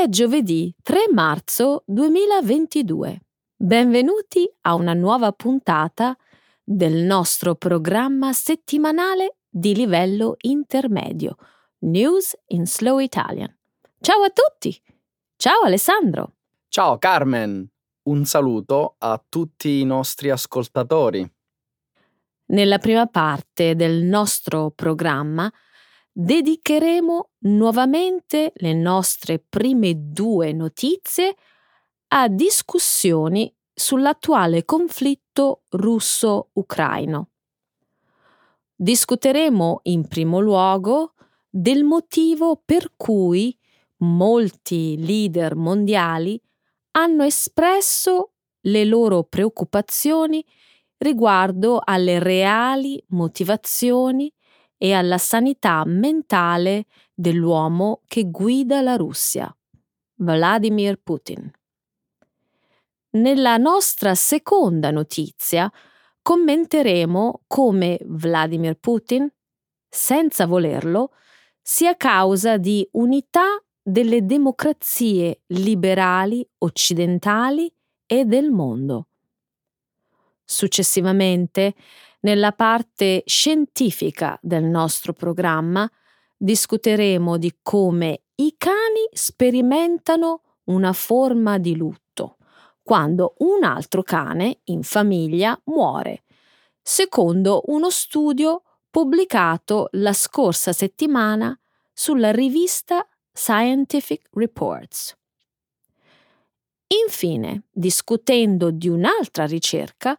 È giovedì 3 marzo 2022. Benvenuti a una nuova puntata del nostro programma settimanale di livello intermedio, News in Slow Italian. Ciao a tutti! Ciao Alessandro! Ciao Carmen! Un saluto a tutti i nostri ascoltatori. Nella prima parte del nostro programma dedicheremo nuovamente le nostre prime due notizie a discussioni sull'attuale conflitto russo-ucraino. Discuteremo in primo luogo del motivo per cui molti leader mondiali hanno espresso le loro preoccupazioni riguardo alle reali motivazioni e alla sanità mentale dell'uomo che guida la Russia, Vladimir Putin. Nella nostra seconda notizia commenteremo come Vladimir Putin, senza volerlo, sia causa di unità delle democrazie liberali occidentali e del mondo. Successivamente nella parte scientifica del nostro programma discuteremo di come i cani sperimentano una forma di lutto quando un altro cane in famiglia muore, secondo uno studio pubblicato la scorsa settimana sulla rivista Scientific Reports. Infine, discutendo di un'altra ricerca,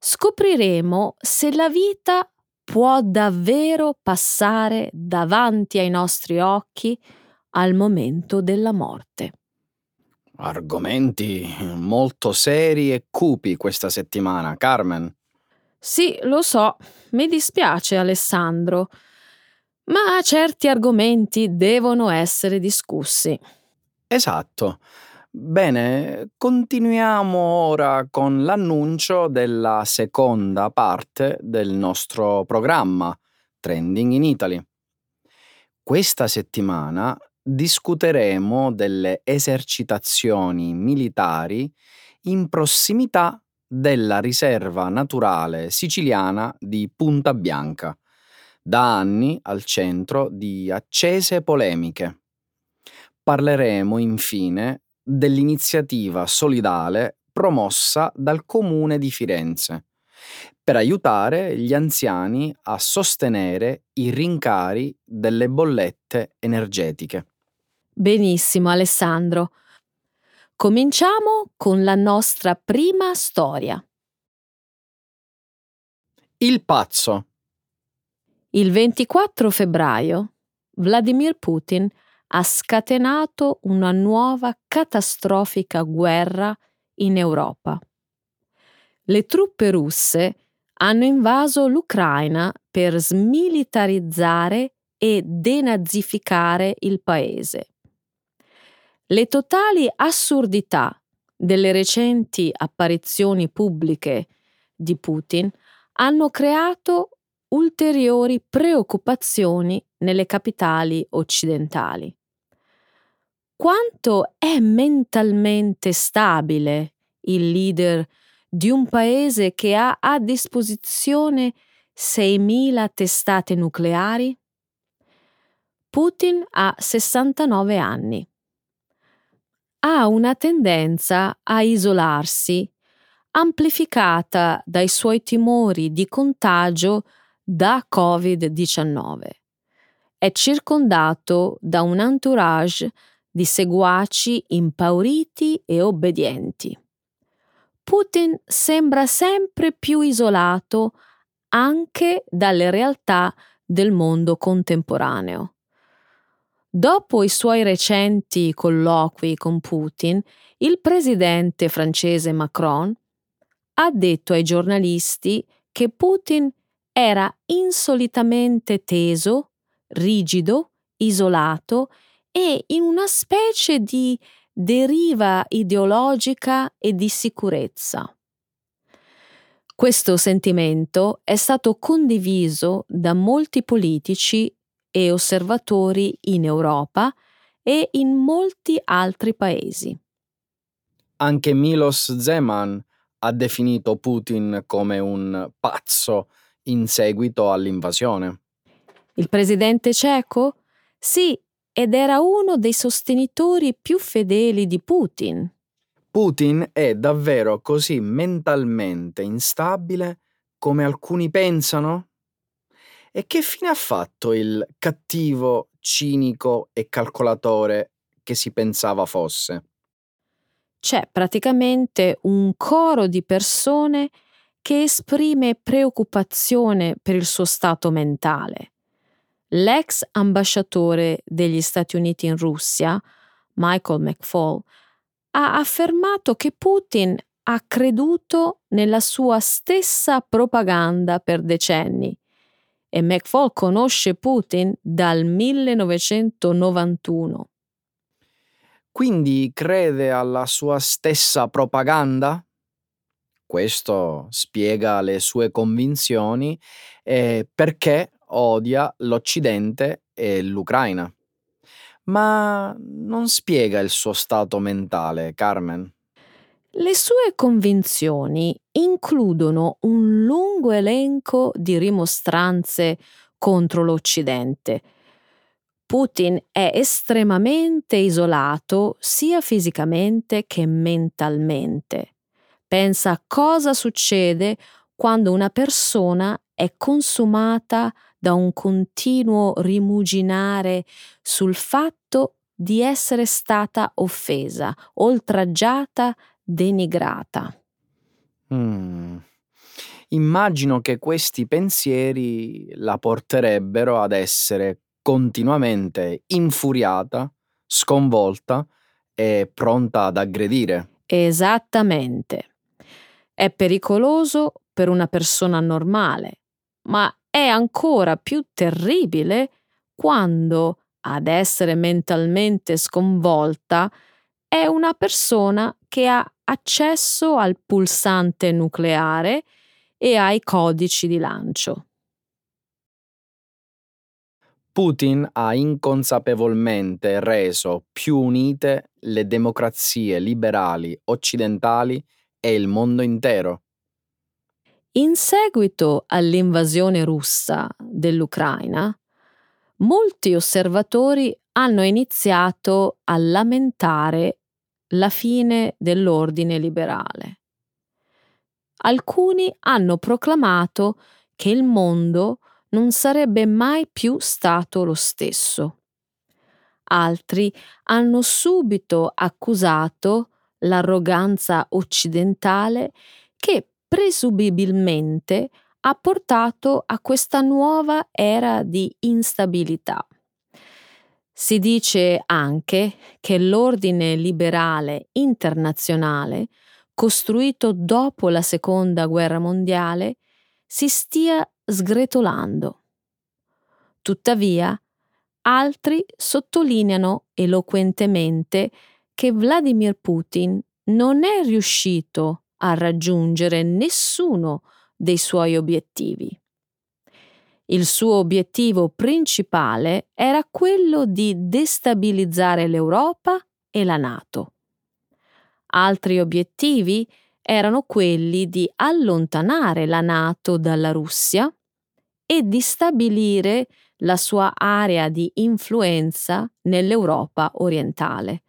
scopriremo se la vita può davvero passare davanti ai nostri occhi al momento della morte. Argomenti molto seri e cupi questa settimana, Carmen. Sì, lo so, mi dispiace Alessandro, ma certi argomenti devono essere discussi. Esatto. Bene, continuiamo ora con l'annuncio della seconda parte del nostro programma Trending in Italy. Questa settimana discuteremo delle esercitazioni militari in prossimità della riserva naturale siciliana di Punta Bianca, da anni al centro di accese polemiche. Parleremo infine dell'iniziativa solidale promossa dal Comune di Firenze per aiutare gli anziani a sostenere i rincari delle bollette energetiche. Benissimo Alessandro. Cominciamo con la nostra prima storia. Il pazzo. Il 24 febbraio Vladimir Putin ha scatenato una nuova catastrofica guerra in Europa. Le truppe russe hanno invaso l'Ucraina per smilitarizzare e denazificare il paese. Le totali assurdità delle recenti apparizioni pubbliche di Putin hanno creato ulteriori preoccupazioni nelle capitali occidentali quanto è mentalmente stabile il leader di un paese che ha a disposizione 6.000 testate nucleari? Putin ha 69 anni. Ha una tendenza a isolarsi, amplificata dai suoi timori di contagio da Covid-19. È circondato da un entourage di seguaci impauriti e obbedienti. Putin sembra sempre più isolato anche dalle realtà del mondo contemporaneo. Dopo i suoi recenti colloqui con Putin, il presidente francese Macron ha detto ai giornalisti che Putin era insolitamente teso, rigido, isolato e in una specie di deriva ideologica e di sicurezza. Questo sentimento è stato condiviso da molti politici e osservatori in Europa e in molti altri paesi. Anche Milos Zeman ha definito Putin come un pazzo in seguito all'invasione. Il presidente ceco? Sì, ed era uno dei sostenitori più fedeli di Putin. Putin è davvero così mentalmente instabile come alcuni pensano? E che fine ha fatto il cattivo, cinico e calcolatore che si pensava fosse? C'è praticamente un coro di persone che esprime preoccupazione per il suo stato mentale. L'ex ambasciatore degli Stati Uniti in Russia, Michael McFaul, ha affermato che Putin ha creduto nella sua stessa propaganda per decenni e McFaul conosce Putin dal 1991. Quindi crede alla sua stessa propaganda? Questo spiega le sue convinzioni e perché odia l'Occidente e l'Ucraina. Ma non spiega il suo stato mentale, Carmen. Le sue convinzioni includono un lungo elenco di rimostranze contro l'Occidente. Putin è estremamente isolato sia fisicamente che mentalmente pensa a cosa succede quando una persona è consumata da un continuo rimuginare sul fatto di essere stata offesa, oltraggiata, denigrata. Mm. Immagino che questi pensieri la porterebbero ad essere continuamente infuriata, sconvolta e pronta ad aggredire. Esattamente. È pericoloso per una persona normale, ma è ancora più terribile quando ad essere mentalmente sconvolta è una persona che ha accesso al pulsante nucleare e ai codici di lancio. Putin ha inconsapevolmente reso più unite le democrazie liberali occidentali e il mondo intero. In seguito all'invasione russa dell'Ucraina, molti osservatori hanno iniziato a lamentare la fine dell'ordine liberale. Alcuni hanno proclamato che il mondo non sarebbe mai più stato lo stesso. Altri hanno subito accusato l'arroganza occidentale che presumibilmente ha portato a questa nuova era di instabilità. Si dice anche che l'ordine liberale internazionale, costruito dopo la seconda guerra mondiale, si stia sgretolando. Tuttavia, altri sottolineano eloquentemente che Vladimir Putin non è riuscito a raggiungere nessuno dei suoi obiettivi. Il suo obiettivo principale era quello di destabilizzare l'Europa e la Nato. Altri obiettivi erano quelli di allontanare la Nato dalla Russia e di stabilire la sua area di influenza nell'Europa orientale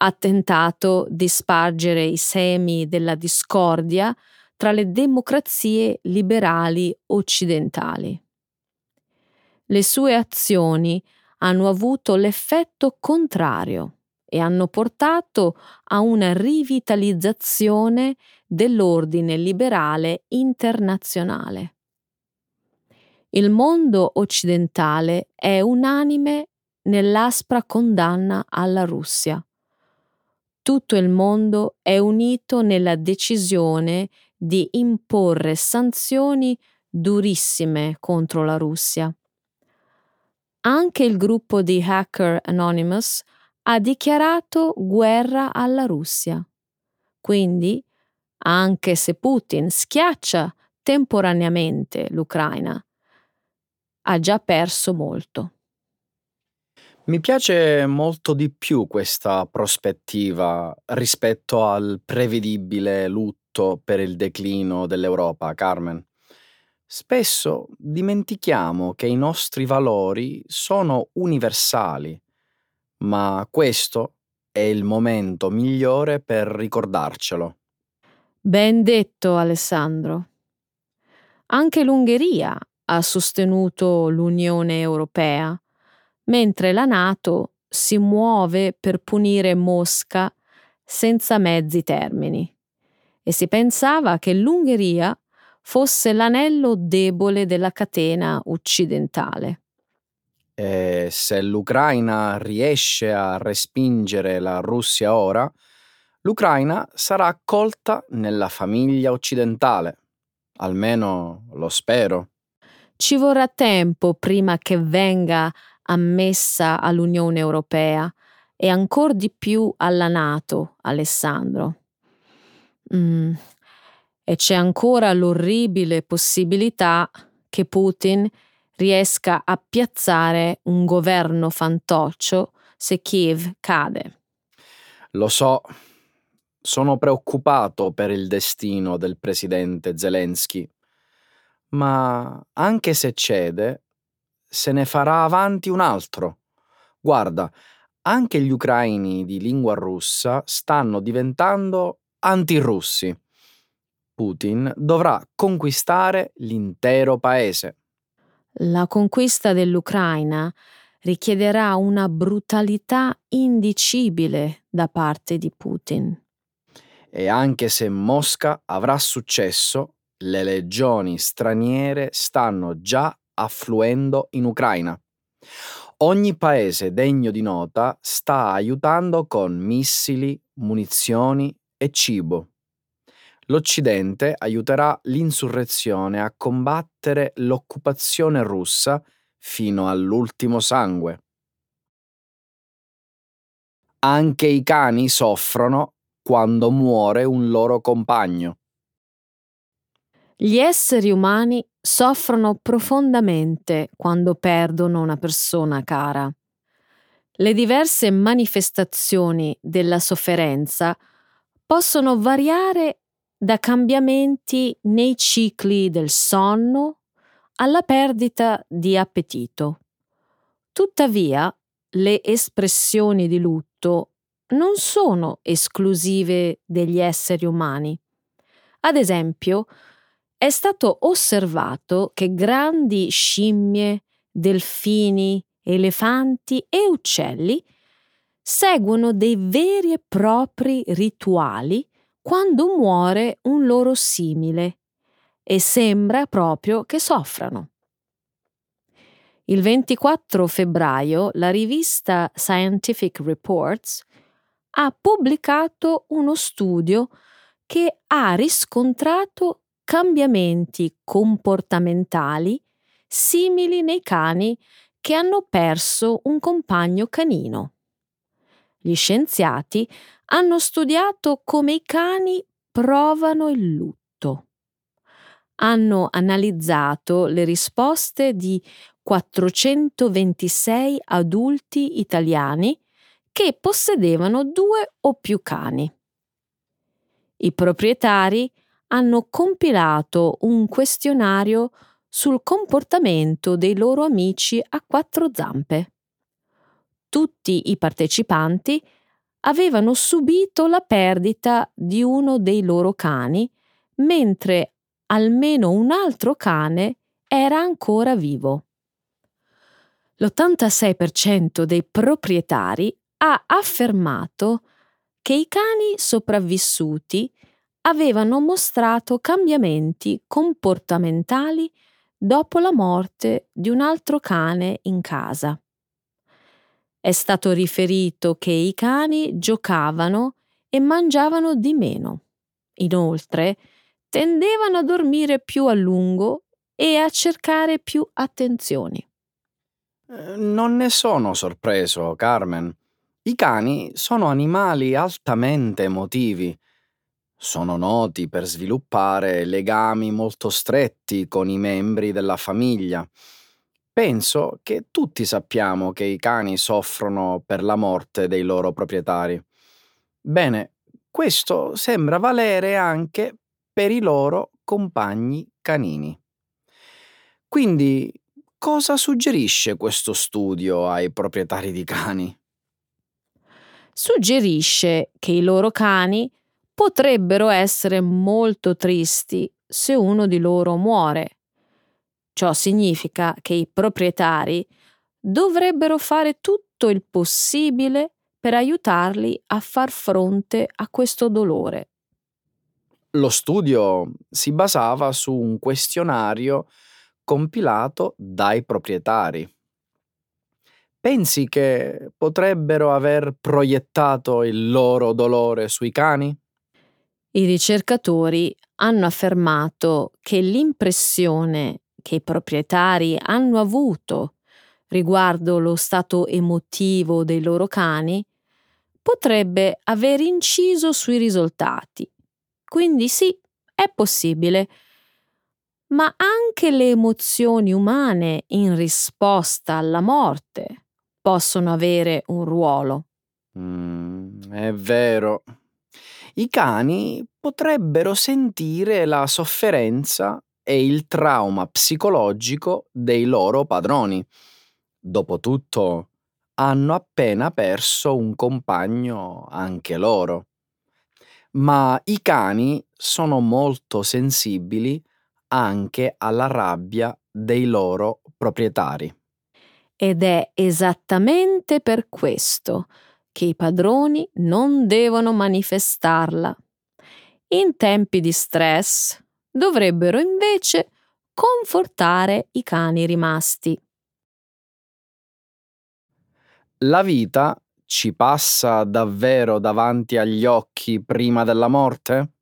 ha tentato di spargere i semi della discordia tra le democrazie liberali occidentali. Le sue azioni hanno avuto l'effetto contrario e hanno portato a una rivitalizzazione dell'ordine liberale internazionale. Il mondo occidentale è unanime nell'aspra condanna alla Russia tutto il mondo è unito nella decisione di imporre sanzioni durissime contro la Russia. Anche il gruppo di Hacker Anonymous ha dichiarato guerra alla Russia. Quindi, anche se Putin schiaccia temporaneamente l'Ucraina, ha già perso molto. Mi piace molto di più questa prospettiva rispetto al prevedibile lutto per il declino dell'Europa, Carmen. Spesso dimentichiamo che i nostri valori sono universali, ma questo è il momento migliore per ricordarcelo. Ben detto, Alessandro. Anche l'Ungheria ha sostenuto l'Unione Europea, mentre la Nato si muove per punire Mosca senza mezzi termini. E si pensava che l'Ungheria fosse l'anello debole della catena occidentale. E se l'Ucraina riesce a respingere la Russia ora, l'Ucraina sarà accolta nella famiglia occidentale. Almeno lo spero. Ci vorrà tempo prima che venga ammessa all'Unione Europea e ancor di più alla Nato, Alessandro. Mm, e c'è ancora l'orribile possibilità che Putin riesca a piazzare un governo fantoccio se Kiev cade. Lo so, sono preoccupato per il destino del presidente Zelensky, ma anche se cede, se ne farà avanti un altro. Guarda, anche gli ucraini di lingua russa stanno diventando antirussi. Putin dovrà conquistare l'intero paese. La conquista dell'Ucraina richiederà una brutalità indicibile da parte di Putin. E anche se Mosca avrà successo, le legioni straniere stanno già affluendo in Ucraina. Ogni paese degno di nota sta aiutando con missili, munizioni e cibo l'Occidente aiuterà l'insurrezione a combattere l'occupazione russa fino all'ultimo sangue. Anche i cani soffrono quando muore un loro compagno. Gli esseri umani soffrono profondamente quando perdono una persona cara. Le diverse manifestazioni della sofferenza possono variare da cambiamenti nei cicli del sonno alla perdita di appetito. Tuttavia, le espressioni di lutto non sono esclusive degli esseri umani. Ad esempio, è stato osservato che grandi scimmie, delfini, elefanti e uccelli seguono dei veri e propri rituali quando muore un loro simile e sembra proprio che soffrano. Il 24 febbraio la rivista Scientific Reports ha pubblicato uno studio che ha riscontrato cambiamenti comportamentali simili nei cani che hanno perso un compagno canino. Gli scienziati hanno studiato come i cani provano il lutto. Hanno analizzato le risposte di 426 adulti italiani che possedevano due o più cani. I proprietari hanno compilato un questionario sul comportamento dei loro amici a quattro zampe. Tutti i partecipanti avevano subito la perdita di uno dei loro cani, mentre almeno un altro cane era ancora vivo. L'86% dei proprietari ha affermato che i cani sopravvissuti avevano mostrato cambiamenti comportamentali dopo la morte di un altro cane in casa. È stato riferito che i cani giocavano e mangiavano di meno. Inoltre, tendevano a dormire più a lungo e a cercare più attenzioni. Eh, non ne sono sorpreso, Carmen. I cani sono animali altamente emotivi. Sono noti per sviluppare legami molto stretti con i membri della famiglia Penso che tutti sappiamo che i cani soffrono per la morte dei loro proprietari. Bene, questo sembra valere anche per i loro compagni canini. Quindi, cosa suggerisce questo studio ai proprietari di cani? Suggerisce che i loro cani potrebbero essere molto tristi se uno di loro muore. Ciò significa che i proprietari dovrebbero fare tutto il possibile per aiutarli a far fronte a questo dolore. Lo studio si basava su un questionario compilato dai proprietari. Pensi che potrebbero aver proiettato il loro dolore sui cani? I ricercatori hanno affermato che l'impressione che i proprietari hanno avuto riguardo lo stato emotivo dei loro cani potrebbe aver inciso sui risultati. Quindi sì, è possibile. Ma anche le emozioni umane in risposta alla morte possono avere un ruolo. Mm, è vero. I cani potrebbero sentire la sofferenza e il trauma psicologico dei loro padroni. Dopotutto, hanno appena perso un compagno anche loro. Ma i cani sono molto sensibili anche alla rabbia dei loro proprietari. Ed è esattamente per questo che i padroni non devono manifestarla. In tempi di stress dovrebbero invece confortare i cani rimasti. La vita ci passa davvero davanti agli occhi prima della morte?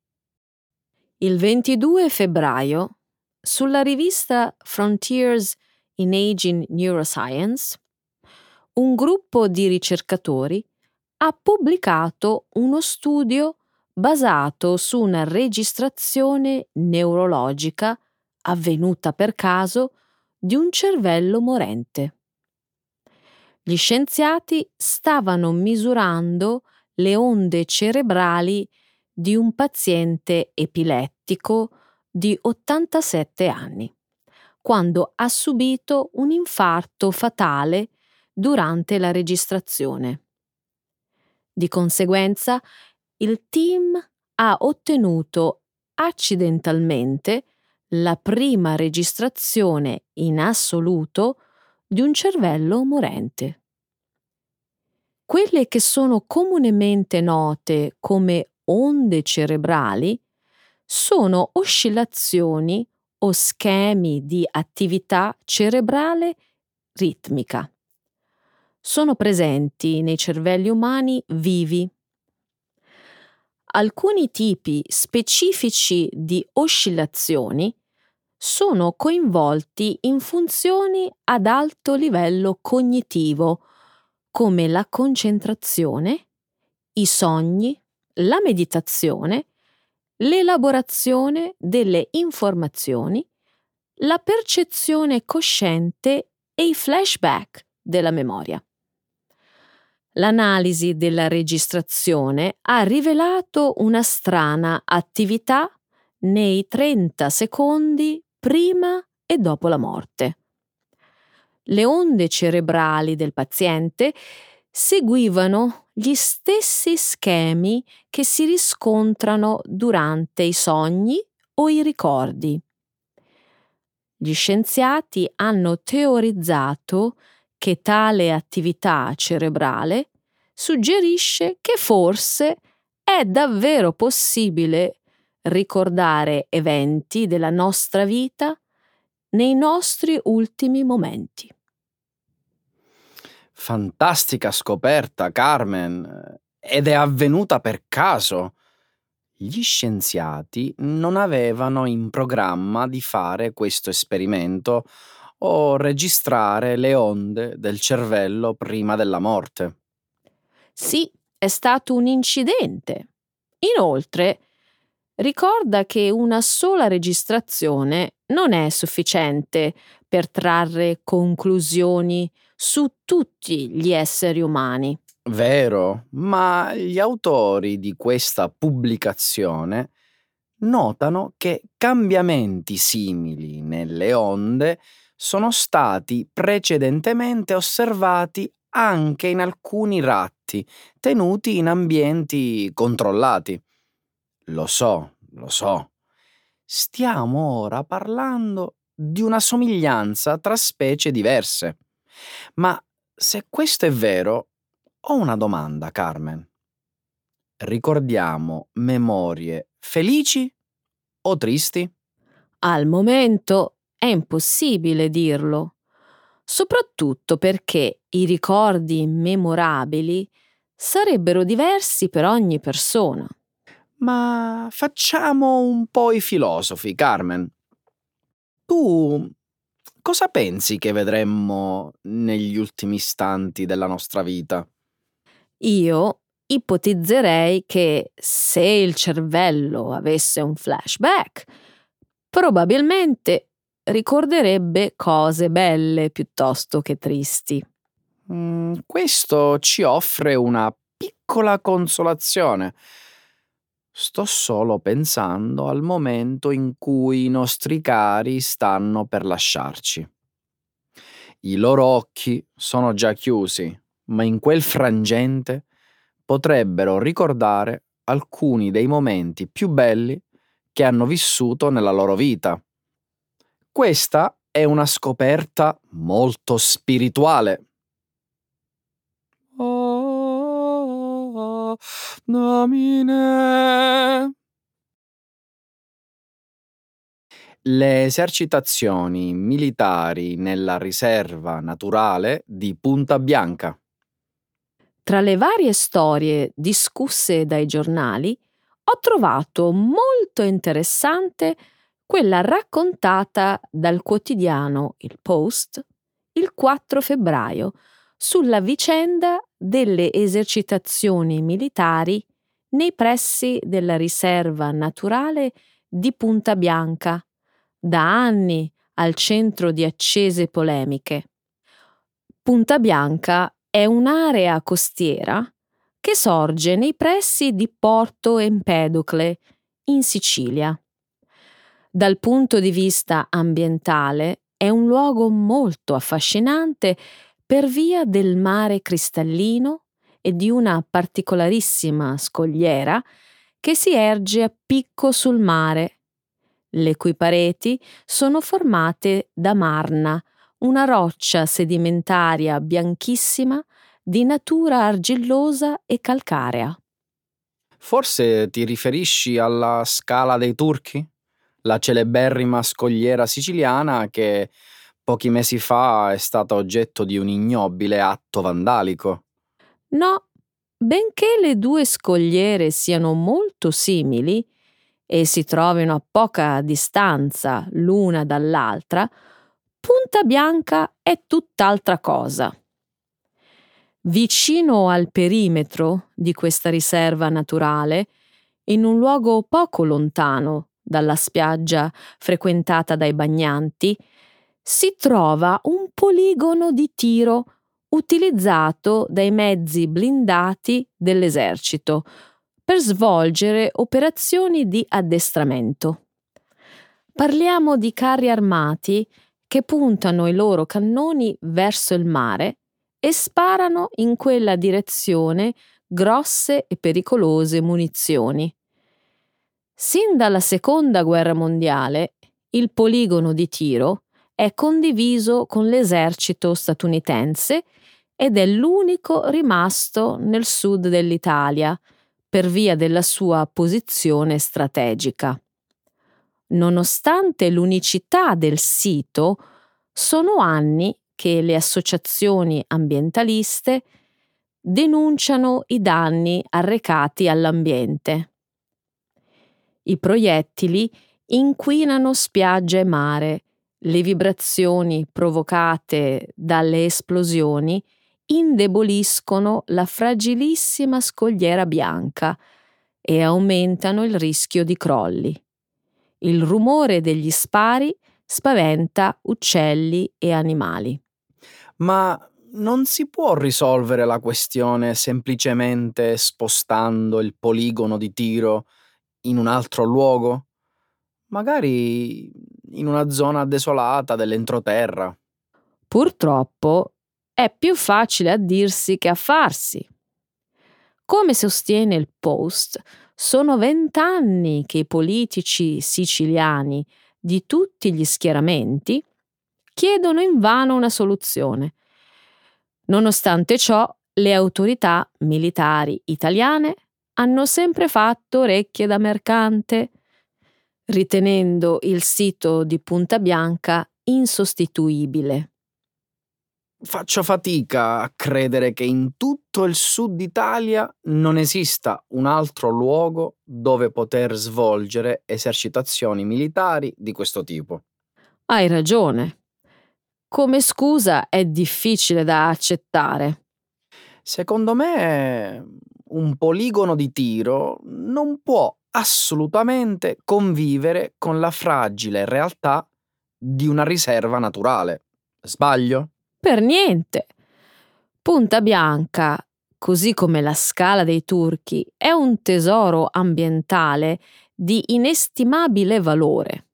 Il 22 febbraio, sulla rivista Frontiers in Aging Neuroscience, un gruppo di ricercatori ha pubblicato uno studio basato su una registrazione neurologica avvenuta per caso di un cervello morente. Gli scienziati stavano misurando le onde cerebrali di un paziente epilettico di 87 anni, quando ha subito un infarto fatale durante la registrazione. Di conseguenza, il team ha ottenuto accidentalmente la prima registrazione in assoluto di un cervello morente. Quelle che sono comunemente note come onde cerebrali sono oscillazioni o schemi di attività cerebrale ritmica. Sono presenti nei cervelli umani vivi alcuni tipi specifici di oscillazioni sono coinvolti in funzioni ad alto livello cognitivo, come la concentrazione, i sogni, la meditazione, l'elaborazione delle informazioni, la percezione cosciente e i flashback della memoria. L'analisi della registrazione ha rivelato una strana attività nei 30 secondi prima e dopo la morte. Le onde cerebrali del paziente seguivano gli stessi schemi che si riscontrano durante i sogni o i ricordi. Gli scienziati hanno teorizzato che tale attività cerebrale suggerisce che forse è davvero possibile ricordare eventi della nostra vita nei nostri ultimi momenti. Fantastica scoperta, Carmen, ed è avvenuta per caso. Gli scienziati non avevano in programma di fare questo esperimento o registrare le onde del cervello prima della morte. Sì, è stato un incidente. Inoltre, ricorda che una sola registrazione non è sufficiente per trarre conclusioni su tutti gli esseri umani. Vero, ma gli autori di questa pubblicazione notano che cambiamenti simili nelle onde sono stati precedentemente osservati anche in alcuni ratti tenuti in ambienti controllati. Lo so, lo so. Stiamo ora parlando di una somiglianza tra specie diverse. Ma se questo è vero, ho una domanda, Carmen. Ricordiamo memorie felici o tristi? Al momento è impossibile dirlo, soprattutto perché i ricordi memorabili sarebbero diversi per ogni persona. Ma facciamo un po' i filosofi, Carmen. Tu cosa pensi che vedremmo negli ultimi istanti della nostra vita? Io ipotizzerei che se il cervello avesse un flashback, probabilmente ricorderebbe cose belle piuttosto che tristi. Mm, questo ci offre una piccola consolazione. Sto solo pensando al momento in cui i nostri cari stanno per lasciarci. I loro occhi sono già chiusi, ma in quel frangente potrebbero ricordare alcuni dei momenti più belli che hanno vissuto nella loro vita. Questa è una scoperta molto spirituale. Le esercitazioni militari nella riserva naturale di Punta Bianca. Tra le varie storie discusse dai giornali, ho trovato molto interessante quella raccontata dal quotidiano Il Post il 4 febbraio sulla vicenda delle esercitazioni militari nei pressi della riserva naturale di Punta Bianca, da anni al centro di accese polemiche. Punta Bianca è un'area costiera che sorge nei pressi di Porto Empedocle, in Sicilia. Dal punto di vista ambientale è un luogo molto affascinante per via del mare cristallino e di una particolarissima scogliera che si erge a picco sul mare, le cui pareti sono formate da marna, una roccia sedimentaria bianchissima di natura argillosa e calcarea. Forse ti riferisci alla Scala dei Turchi? La celeberrima scogliera siciliana che pochi mesi fa è stata oggetto di un ignobile atto vandalico. No, benché le due scogliere siano molto simili e si trovino a poca distanza l'una dall'altra, Punta Bianca è tutt'altra cosa. Vicino al perimetro di questa riserva naturale, in un luogo poco lontano dalla spiaggia frequentata dai bagnanti, si trova un poligono di tiro utilizzato dai mezzi blindati dell'esercito per svolgere operazioni di addestramento. Parliamo di carri armati che puntano i loro cannoni verso il mare e sparano in quella direzione grosse e pericolose munizioni. Sin dalla seconda guerra mondiale, il poligono di tiro è condiviso con l'esercito statunitense ed è l'unico rimasto nel sud dell'Italia per via della sua posizione strategica nonostante l'unicità del sito, sono anni che le associazioni ambientaliste denunciano i danni arrecati all'ambiente. I proiettili inquinano spiaggia e mare, le vibrazioni provocate dalle esplosioni indeboliscono la fragilissima scogliera bianca e aumentano il rischio di crolli. Il rumore degli spari spaventa uccelli e animali. Ma non si può risolvere la questione semplicemente spostando il poligono di tiro in un altro luogo? Magari in una zona desolata dell'entroterra. Purtroppo è più facile a dirsi che a farsi. Come sostiene il Post, sono vent'anni che i politici siciliani di tutti gli schieramenti chiedono invano una soluzione. Nonostante ciò, le autorità militari italiane hanno sempre fatto orecchie da mercante, ritenendo il sito di Punta Bianca insostituibile. Faccio fatica a credere che in tutto il sud Italia non esista un altro luogo dove poter svolgere esercitazioni militari di questo tipo. Hai ragione. Come scusa è difficile da accettare. Secondo me un poligono di tiro non può assolutamente convivere con la fragile realtà di una riserva naturale. Sbaglio? Per niente. Punta Bianca, così come la Scala dei Turchi, è un tesoro ambientale di inestimabile valore.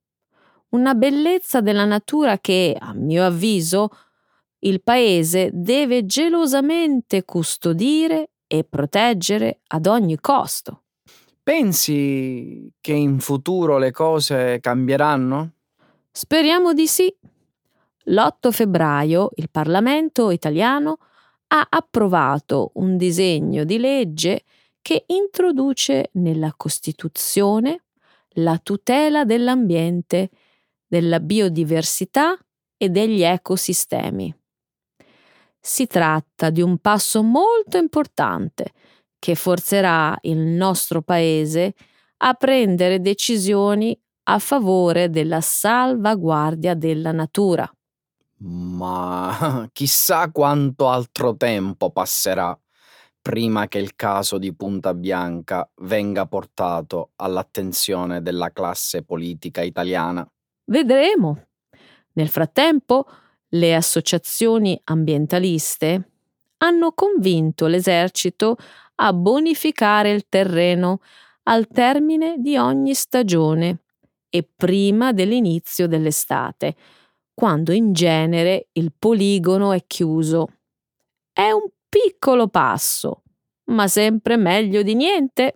Una bellezza della natura che, a mio avviso, il paese deve gelosamente custodire e proteggere ad ogni costo. Pensi che in futuro le cose cambieranno? Speriamo di sì l'8 febbraio il Parlamento italiano ha approvato un disegno di legge che introduce nella Costituzione la tutela dell'ambiente, della biodiversità e degli ecosistemi. Si tratta di un passo molto importante che forzerà il nostro Paese a prendere decisioni a favore della salvaguardia della natura ma chissà quanto altro tempo passerà prima che il caso di Punta Bianca venga portato all'attenzione della classe politica italiana. Vedremo. Nel frattempo, le associazioni ambientaliste hanno convinto l'esercito a bonificare il terreno al termine di ogni stagione e prima dell'inizio dell'estate, quando in genere il poligono è chiuso. È un piccolo passo, ma sempre meglio di niente.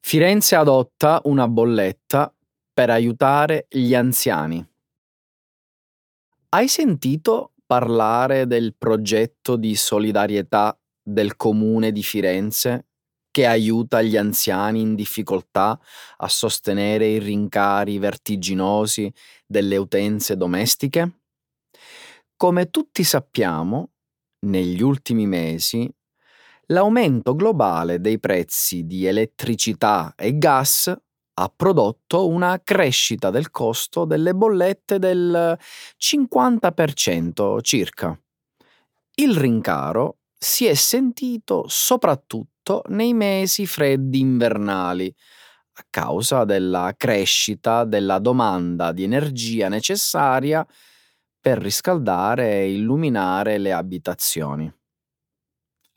Firenze adotta una bolletta per aiutare gli anziani. Hai sentito parlare del progetto di solidarietà del comune di Firenze che aiuta gli anziani in difficoltà a sostenere i rincari vertiginosi delle utenze domestiche? Come tutti sappiamo, negli ultimi mesi l'aumento globale dei prezzi di elettricità e gas ha prodotto una crescita del costo delle bollette del 50% circa. Il rincaro si è sentito soprattutto nei mesi freddi invernali, a causa della crescita della domanda di energia necessaria per riscaldare e illuminare le abitazioni.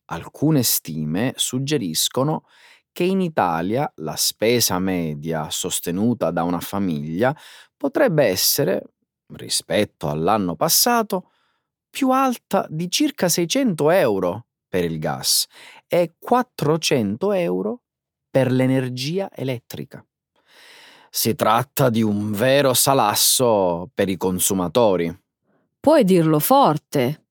Alcune stime suggeriscono che in Italia la spesa media sostenuta da una famiglia potrebbe essere, rispetto all'anno passato, più alta di circa 600 euro per il gas e 400 euro per l'energia elettrica. Si tratta di un vero salasso per i consumatori. Puoi dirlo forte,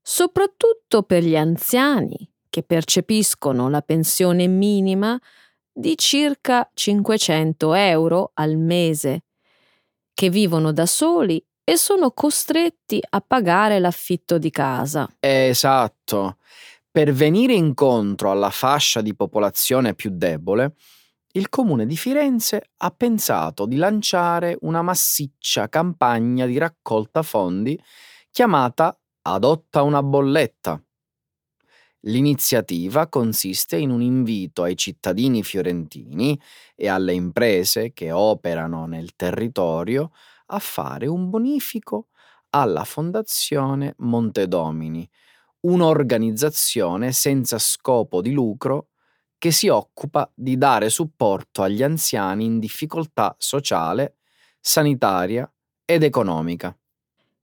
soprattutto per gli anziani che percepiscono la pensione minima di circa 500 euro al mese, che vivono da soli e sono costretti a pagare l'affitto di casa. Esatto. Per venire incontro alla fascia di popolazione più debole, il comune di Firenze ha pensato di lanciare una massiccia campagna di raccolta fondi chiamata Adotta una bolletta. L'iniziativa consiste in un invito ai cittadini fiorentini e alle imprese che operano nel territorio a fare un bonifico alla Fondazione Montedomini, un'organizzazione senza scopo di lucro che si occupa di dare supporto agli anziani in difficoltà sociale, sanitaria ed economica.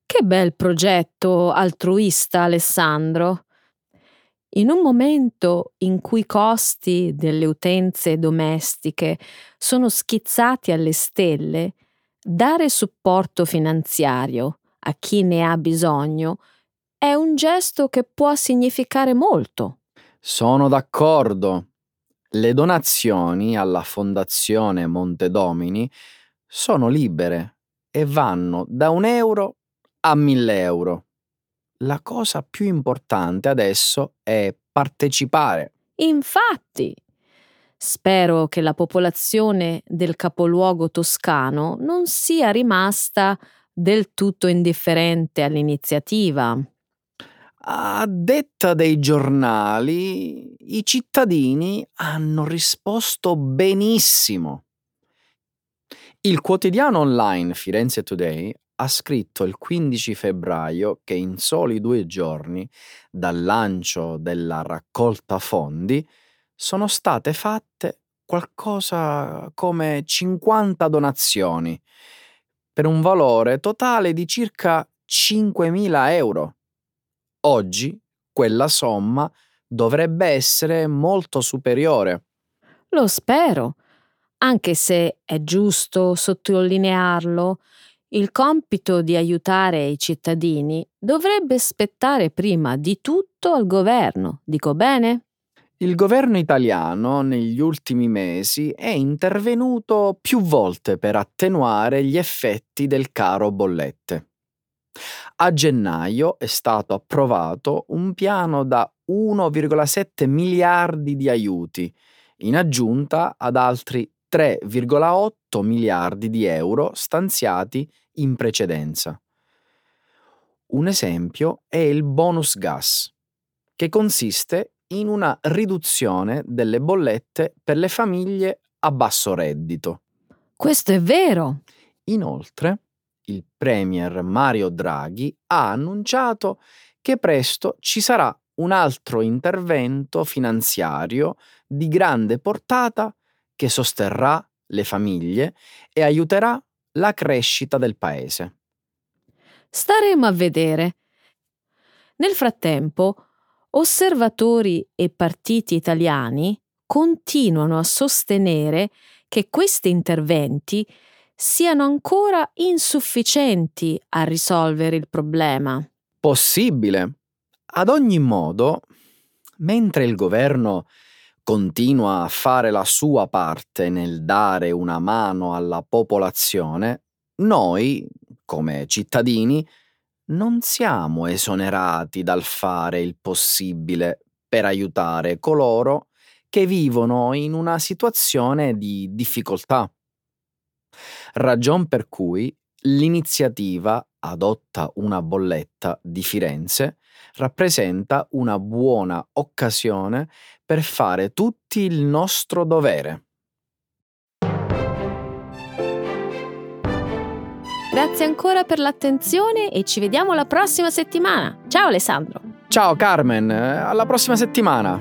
Che bel progetto altruista, Alessandro. In un momento in cui i costi delle utenze domestiche sono schizzati alle stelle, dare supporto finanziario a chi ne ha bisogno è un gesto che può significare molto. Sono d'accordo. Le donazioni alla Fondazione Montedomini sono libere e vanno da un euro a mille euro la cosa più importante adesso è partecipare. Infatti, spero che la popolazione del capoluogo toscano non sia rimasta del tutto indifferente all'iniziativa. A detta dei giornali, i cittadini hanno risposto benissimo. Il quotidiano online Firenze Today ha scritto il 15 febbraio che in soli due giorni dal lancio della raccolta fondi sono state fatte qualcosa come 50 donazioni per un valore totale di circa 5.000 euro. Oggi quella somma dovrebbe essere molto superiore. Lo spero, anche se è giusto sottolinearlo, il compito di aiutare i cittadini dovrebbe spettare prima di tutto al governo, dico bene? Il governo italiano negli ultimi mesi è intervenuto più volte per attenuare gli effetti del caro bollette. A gennaio è stato approvato un piano da 1,7 miliardi di aiuti, in aggiunta ad altri 3,8 miliardi di euro stanziati in precedenza. Un esempio è il bonus gas, che consiste in una riduzione delle bollette per le famiglie a basso reddito. Questo è vero. Inoltre, il Premier Mario Draghi ha annunciato che presto ci sarà un altro intervento finanziario di grande portata che sosterrà le famiglie e aiuterà la crescita del paese. Staremo a vedere. Nel frattempo, osservatori e partiti italiani continuano a sostenere che questi interventi siano ancora insufficienti a risolvere il problema. Possibile. Ad ogni modo, mentre il governo continua a fare la sua parte nel dare una mano alla popolazione, noi, come cittadini, non siamo esonerati dal fare il possibile per aiutare coloro che vivono in una situazione di difficoltà. Ragion per cui l'iniziativa Adotta una bolletta di Firenze rappresenta una buona occasione per fare tutti il nostro dovere. Grazie ancora per l'attenzione e ci vediamo la prossima settimana. Ciao Alessandro. Ciao Carmen, alla prossima settimana.